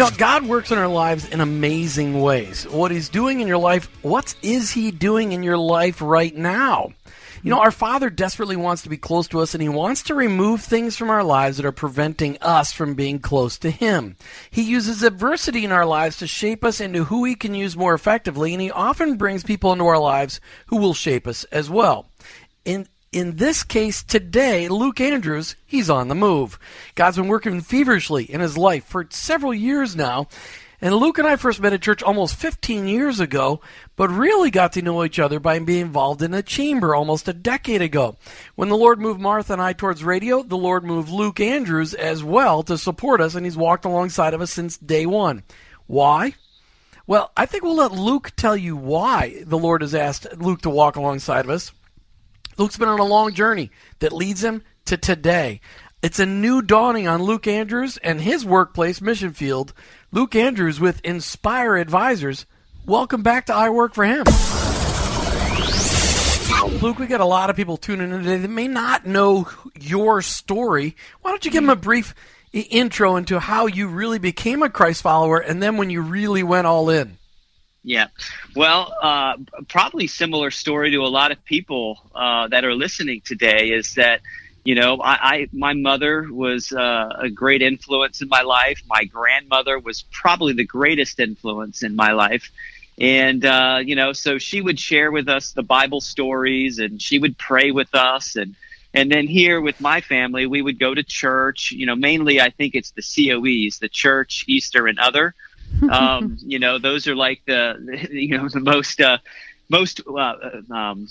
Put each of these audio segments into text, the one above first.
You know, God works in our lives in amazing ways. What He's doing in your life, what is He doing in your life right now? You know, our Father desperately wants to be close to us and He wants to remove things from our lives that are preventing us from being close to Him. He uses adversity in our lives to shape us into who He can use more effectively, and He often brings people into our lives who will shape us as well. In in this case today, Luke Andrews, he's on the move. God's been working feverishly in his life for several years now. And Luke and I first met at church almost 15 years ago, but really got to know each other by being involved in a chamber almost a decade ago. When the Lord moved Martha and I towards radio, the Lord moved Luke Andrews as well to support us, and he's walked alongside of us since day one. Why? Well, I think we'll let Luke tell you why the Lord has asked Luke to walk alongside of us. Luke's been on a long journey that leads him to today. It's a new dawning on Luke Andrews and his workplace, Mission Field. Luke Andrews with Inspire Advisors. Welcome back to I Work for Him. Luke, we got a lot of people tuning in today that may not know your story. Why don't you give them a brief intro into how you really became a Christ follower and then when you really went all in? Yeah. Well, uh, probably similar story to a lot of people uh, that are listening today is that, you know, I, I my mother was uh, a great influence in my life. My grandmother was probably the greatest influence in my life. And, uh, you know, so she would share with us the Bible stories and she would pray with us. And, and then here with my family, we would go to church, you know, mainly I think it's the COEs, the church, Easter, and other um, you know, those are like the, you know, the most, uh, most uh, um,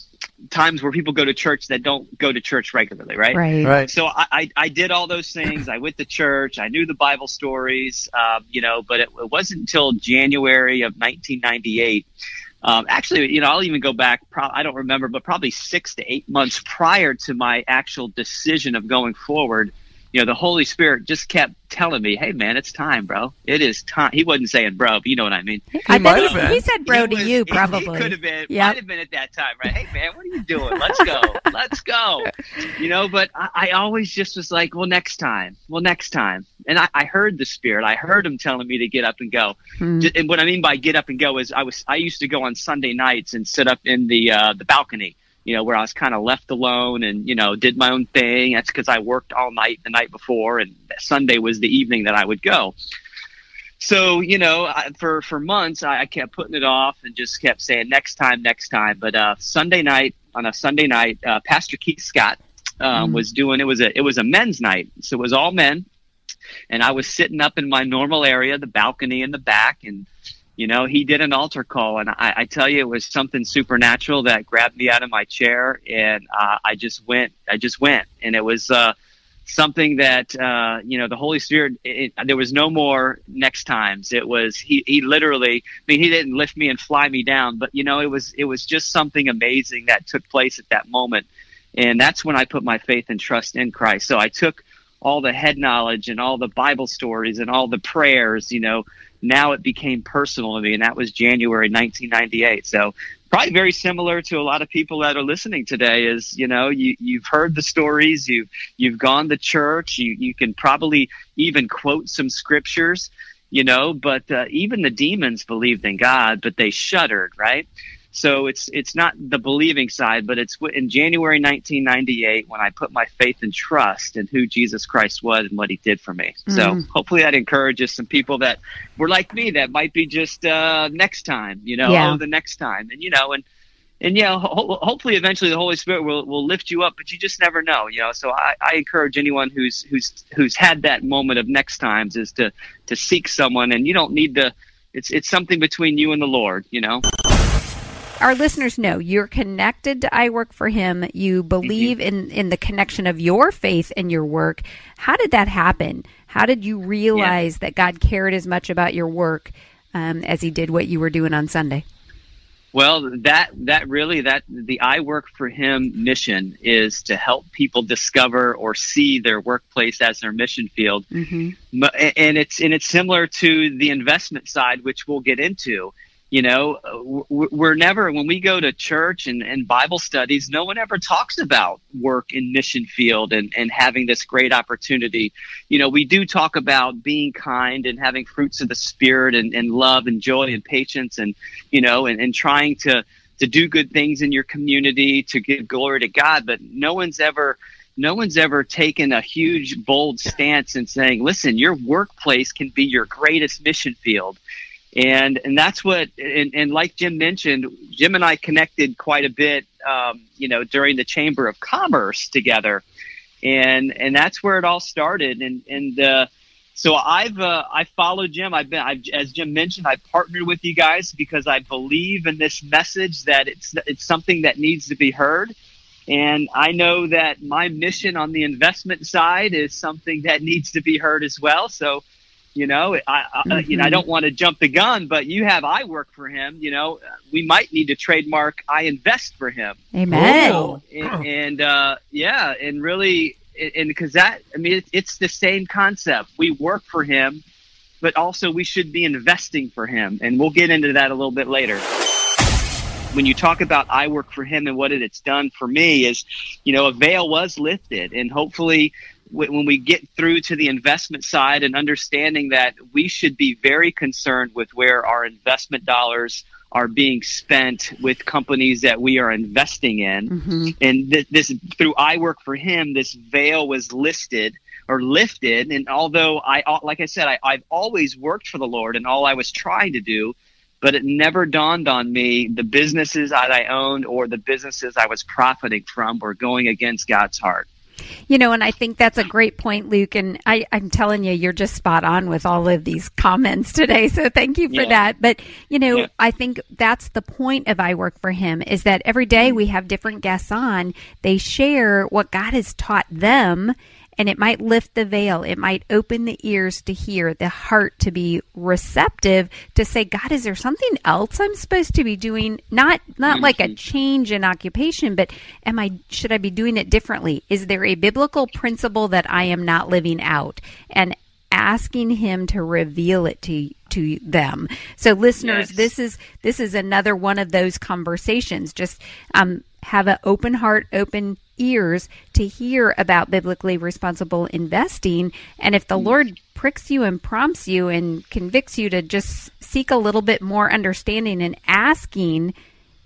times where people go to church that don't go to church regularly, right? Right. Right. So I, I, I did all those things. I went to church. I knew the Bible stories, um, you know, but it, it wasn't until January of 1998. Um, actually, you know, I'll even go back. Pro- I don't remember, but probably six to eight months prior to my actual decision of going forward you know, the Holy Spirit just kept telling me, "Hey, man, it's time, bro. It is time." He wasn't saying "bro," but you know what I mean. I might bet have he, been. he said bro He to was- you, he- probably. He, could have been. Yep. Might have been at that time, right? Hey, man, what are you doing? Let's go. Let's go. You know, but I, I always just was like, well, next time. Well, next time. And I, I heard the Spirit. I heard him telling me to get up and go. Hmm. And what I mean by get up and go is I was I used to go on Sunday nights and sit up in the uh, the balcony. You know, where I was kind of left alone and, you know, did my own thing. That's because I worked all night the night before, and Sunday was the evening that I would go so you know I, for for months I, I kept putting it off and just kept saying next time next time but uh sunday night on a sunday night uh, pastor keith scott um, Mhm. was doing it was a it was a men's night so it was all men and i was sitting up in my normal area the balcony in the back and you know he did an altar call and i, I tell you it was something supernatural that grabbed me out of my chair and uh, i just went i just went and it was uh something that uh, you know the Holy Spirit. It, there was no more next times. It was he. He literally. I mean, he didn't lift me and fly me down, but you know, it was it was just something amazing that took place at that moment, and that's when I put my faith and trust in Christ. So I took all the head knowledge and all the Bible stories and all the prayers. You know, now it became personal to me, and that was January 1998. So probably very similar to a lot of people that are listening today is you know you you've heard the stories you've you've gone to church you you can probably even quote some scriptures you know but uh, even the demons believed in god but they shuddered right so it's it's not the believing side but it's in january 1998 when i put my faith and trust in who jesus christ was and what he did for me so Mm. hopefully that encourages some people that were like me that might be just uh next time you know Yeah. oh the next time and you know and and yeah, ho- hopefully, eventually, the Holy Spirit will, will lift you up, but you just never know, you know. So I, I encourage anyone who's who's who's had that moment of next times is to to seek someone, and you don't need to. It's it's something between you and the Lord, you know. Our listeners know you're connected to I Work for Him. You believe in, in the connection of your faith and your work. How did that happen? How did you realize that God cared as much about your work um, as He did what you were doing on Sunday? Well, that that really that the I work for him mission is to help people discover or see their workplace as their mission field, mm-hmm. and it's and it's similar to the investment side, which we'll get into you know we're never when we go to church and, and bible studies no one ever talks about work in mission field and, and having this great opportunity. You know we do talk about being kind and having fruits of the spirit and, and love and joy and patience and you know and, and trying to to do good things in your community to give glory to god. But no one's ever no one's ever taken a huge bold stance and saying listen your workplace can be your greatest mission field and and that's what and, and like Jim mentioned, Jim and I connected quite a bit, um, you know, during the Chamber of Commerce together, and and that's where it all started. And and uh, so I've uh, I followed Jim. I've been I've, as Jim mentioned, I partnered with you guys because I believe in this message that it's it's something that needs to be heard. And I know that my mission on the investment side is something that needs to be heard as well. So you know, I, I mm-hmm. you know, I don't want to jump the gun, but you have I work for him. You know, we might need to trademark I invest for him. Amen. and, and uh, yeah, and really, and because that, I mean, it's the same concept. We work for him, but also we should be investing for him, and we'll get into that a little bit later when you talk about I work for him and what it's done for me is, you know, a veil was lifted and hopefully when we get through to the investment side and understanding that we should be very concerned with where our investment dollars are being spent with companies that we are investing in. Mm-hmm. And th- this through I work for him, this veil was listed or lifted. And although I, like I said, I, I've always worked for the Lord and all I was trying to do, but it never dawned on me the businesses that I owned or the businesses I was profiting from were going against God's heart. You know, and I think that's a great point, Luke. And I, am telling you, you're just spot on with all of these comments today. So thank you for yeah. that. But, you know, yeah. I think that's the point of I Work for Him is that every day mm-hmm. we have different guests on. They share what God has taught them and it might lift the veil. It might open the ears to hear, the heart to be receptive to say, God, is there something else I'm supposed to be doing? Not not mm-hmm. like a change in occupation, but am I should I be doing it differently? Is there a biblical principle that I am not living out? And asking him to reveal it to to them. So listeners, yes. this is this is another one of those conversations. Just um, have an open heart, open ears to hear about biblically responsible investing. And if the mm. Lord pricks you and prompts you and convicts you to just seek a little bit more understanding and asking,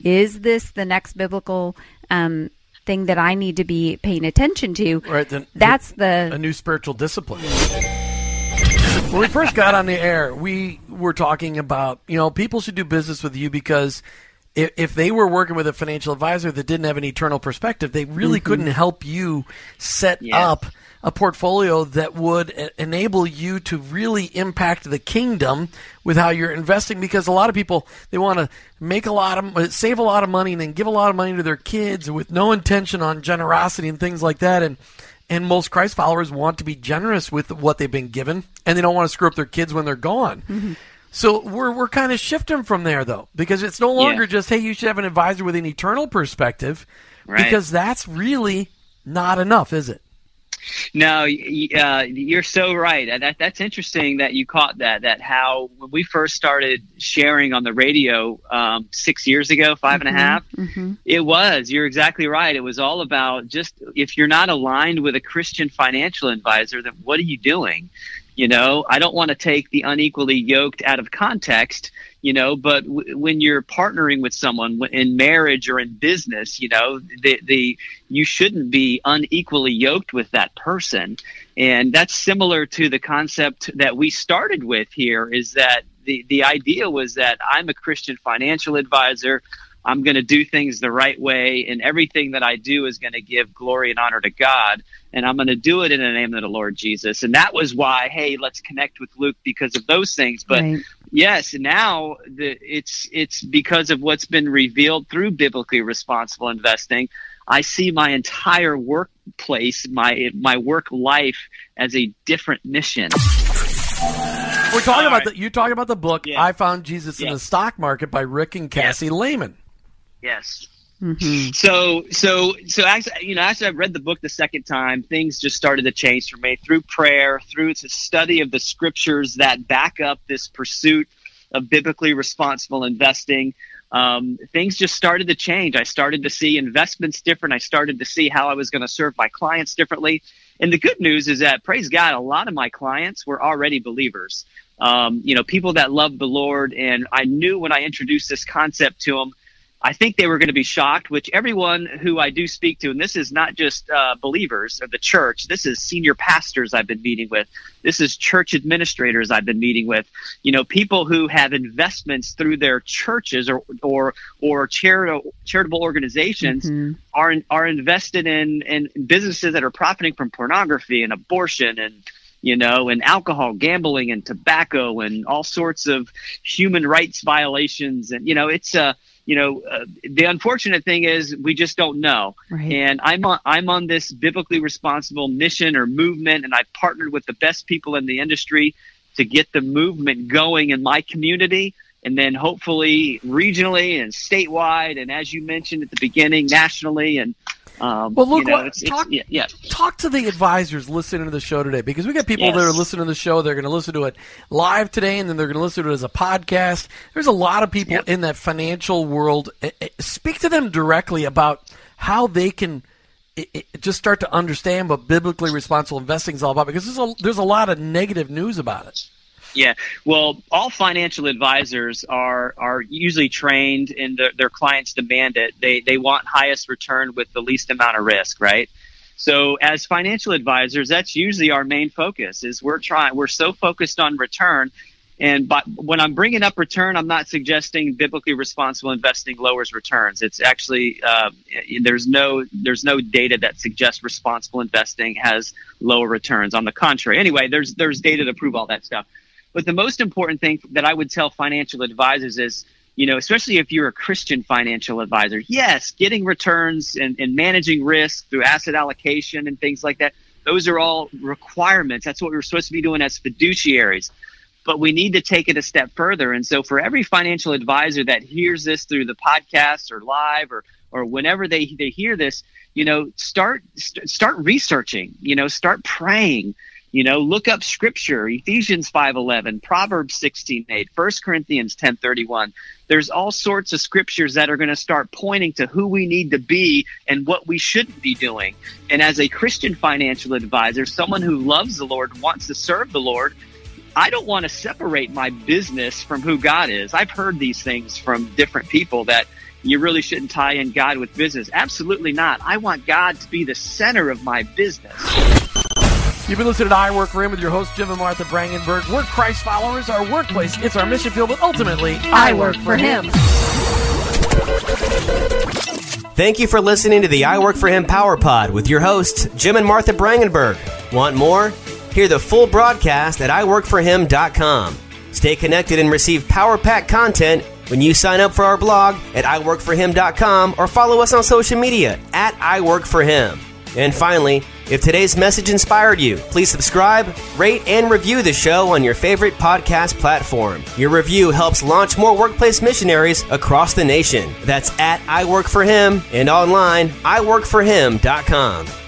is this the next biblical um, thing that I need to be paying attention to? Right. Then that's the a new spiritual discipline. When we first got on the air, we were talking about you know people should do business with you because if, if they were working with a financial advisor that didn't have an eternal perspective, they really mm-hmm. couldn't help you set up a portfolio that would enable you to really impact the kingdom with how you're investing because a lot of people they want to make a lot of save a lot of money and then give a lot of money to their kids with no intention on generosity and things like that and and most Christ followers want to be generous with what they've been given and they don't want to screw up their kids when they're gone. Mm-hmm. So we're we're kind of shifting from there though, because it's no longer yeah. just hey, you should have an advisor with an eternal perspective, right. because that's really not enough, is it? No, uh, you're so right. That that's interesting that you caught that. That how when we first started sharing on the radio um, six years ago, five mm-hmm, and a mm-hmm. half, mm-hmm. it was. You're exactly right. It was all about just if you're not aligned with a Christian financial advisor, then what are you doing? You know, I don't want to take the unequally yoked out of context, you know, but w- when you're partnering with someone in marriage or in business, you know, the, the, you shouldn't be unequally yoked with that person. And that's similar to the concept that we started with here is that the, the idea was that I'm a Christian financial advisor. I'm going to do things the right way, and everything that I do is going to give glory and honor to God. And I'm going to do it in the name of the Lord Jesus. And that was why, hey, let's connect with Luke because of those things. But right. Yes, now the, it's it's because of what's been revealed through biblically responsible investing. I see my entire workplace, my my work life, as a different mission. we're talking about right. the, you're talking about the book yeah. I Found Jesus yeah. in the Stock Market by Rick and Cassie yes. Lehman. Yes. Mm-hmm. So, so, so, actually, you know, after I read the book the second time, things just started to change for me through prayer, through the study of the scriptures that back up this pursuit of biblically responsible investing. Um, things just started to change. I started to see investments different. I started to see how I was going to serve my clients differently. And the good news is that, praise God, a lot of my clients were already believers. Um, you know, people that love the Lord. And I knew when I introduced this concept to them I think they were going to be shocked, which everyone who I do speak to, and this is not just uh, believers of the church, this is senior pastors I've been meeting with, this is church administrators I've been meeting with, you know, people who have investments through their churches or or or charitable charitable organizations mm-hmm. are are invested in in businesses that are profiting from pornography and abortion and you know, and alcohol, gambling, and tobacco, and all sorts of human rights violations, and you know, it's a uh, you know, uh, the unfortunate thing is we just don't know. Right. And I'm on, I'm on this biblically responsible mission or movement, and I've partnered with the best people in the industry to get the movement going in my community, and then hopefully regionally and statewide, and as you mentioned at the beginning, nationally, and um, well, look, you know, it's, talk, it's, yeah, yeah, talk to the advisors listening to the show today because we got people yes. that are listening to the show. They're going to listen to it live today, and then they're going to listen to it as a podcast. There's a lot of people yep. in that financial world. Eh, eh, speak to them directly about how they can it, just start to understand what biblically responsible investing is all about because there's a, there's a lot of negative news about it. Yeah, well, all financial advisors are are usually trained, and the, their clients demand it. They they want highest return with the least amount of risk, right? So, as financial advisors, that's usually our main focus. Is we're trying we're so focused on return, and but when I'm bringing up return, I'm not suggesting biblically responsible investing lowers returns. It's actually uh, there's no there's no data that suggests responsible investing has lower returns. On the contrary, anyway, there's there's data to prove all that stuff. But the most important thing that I would tell financial advisors is, you know, especially if you're a Christian financial advisor, yes, getting returns and, and managing risk through asset allocation and things like that, those are all requirements. That's what we're supposed to be doing as fiduciaries. But we need to take it a step further. And so for every financial advisor that hears this through the podcast or live or or whenever they, they hear this, you know, start st- start researching, you know, start praying, you know, look up scripture, Ephesians 5:11, Proverbs 16:8, 1 Corinthians 10:31. There's all sorts of scriptures that are going to start pointing to who we need to be and what we shouldn't be doing. And as a Christian financial advisor, someone who loves the Lord, wants to serve the Lord, I don't want to separate my business from who God is. I've heard these things from different people that you really shouldn't tie in God with business. Absolutely not. I want God to be the center of my business. You've been listening to I Work Him with your host, Jim and Martha Brangenberg. We're Christ followers, our workplace, it's our mission field, but ultimately, I, I work, work for Him. Thank you for listening to the I Work for Him Power Pod with your hosts, Jim and Martha Brangenberg. Want more? Hear the full broadcast at iworkforhim.com. Stay connected and receive Power Pack content when you sign up for our blog at iworkforhim.com or follow us on social media at iworkforhim. And finally, if today's message inspired you, please subscribe, rate, and review the show on your favorite podcast platform. Your review helps launch more workplace missionaries across the nation. That's at I Work For Him and online, iworkforhim.com.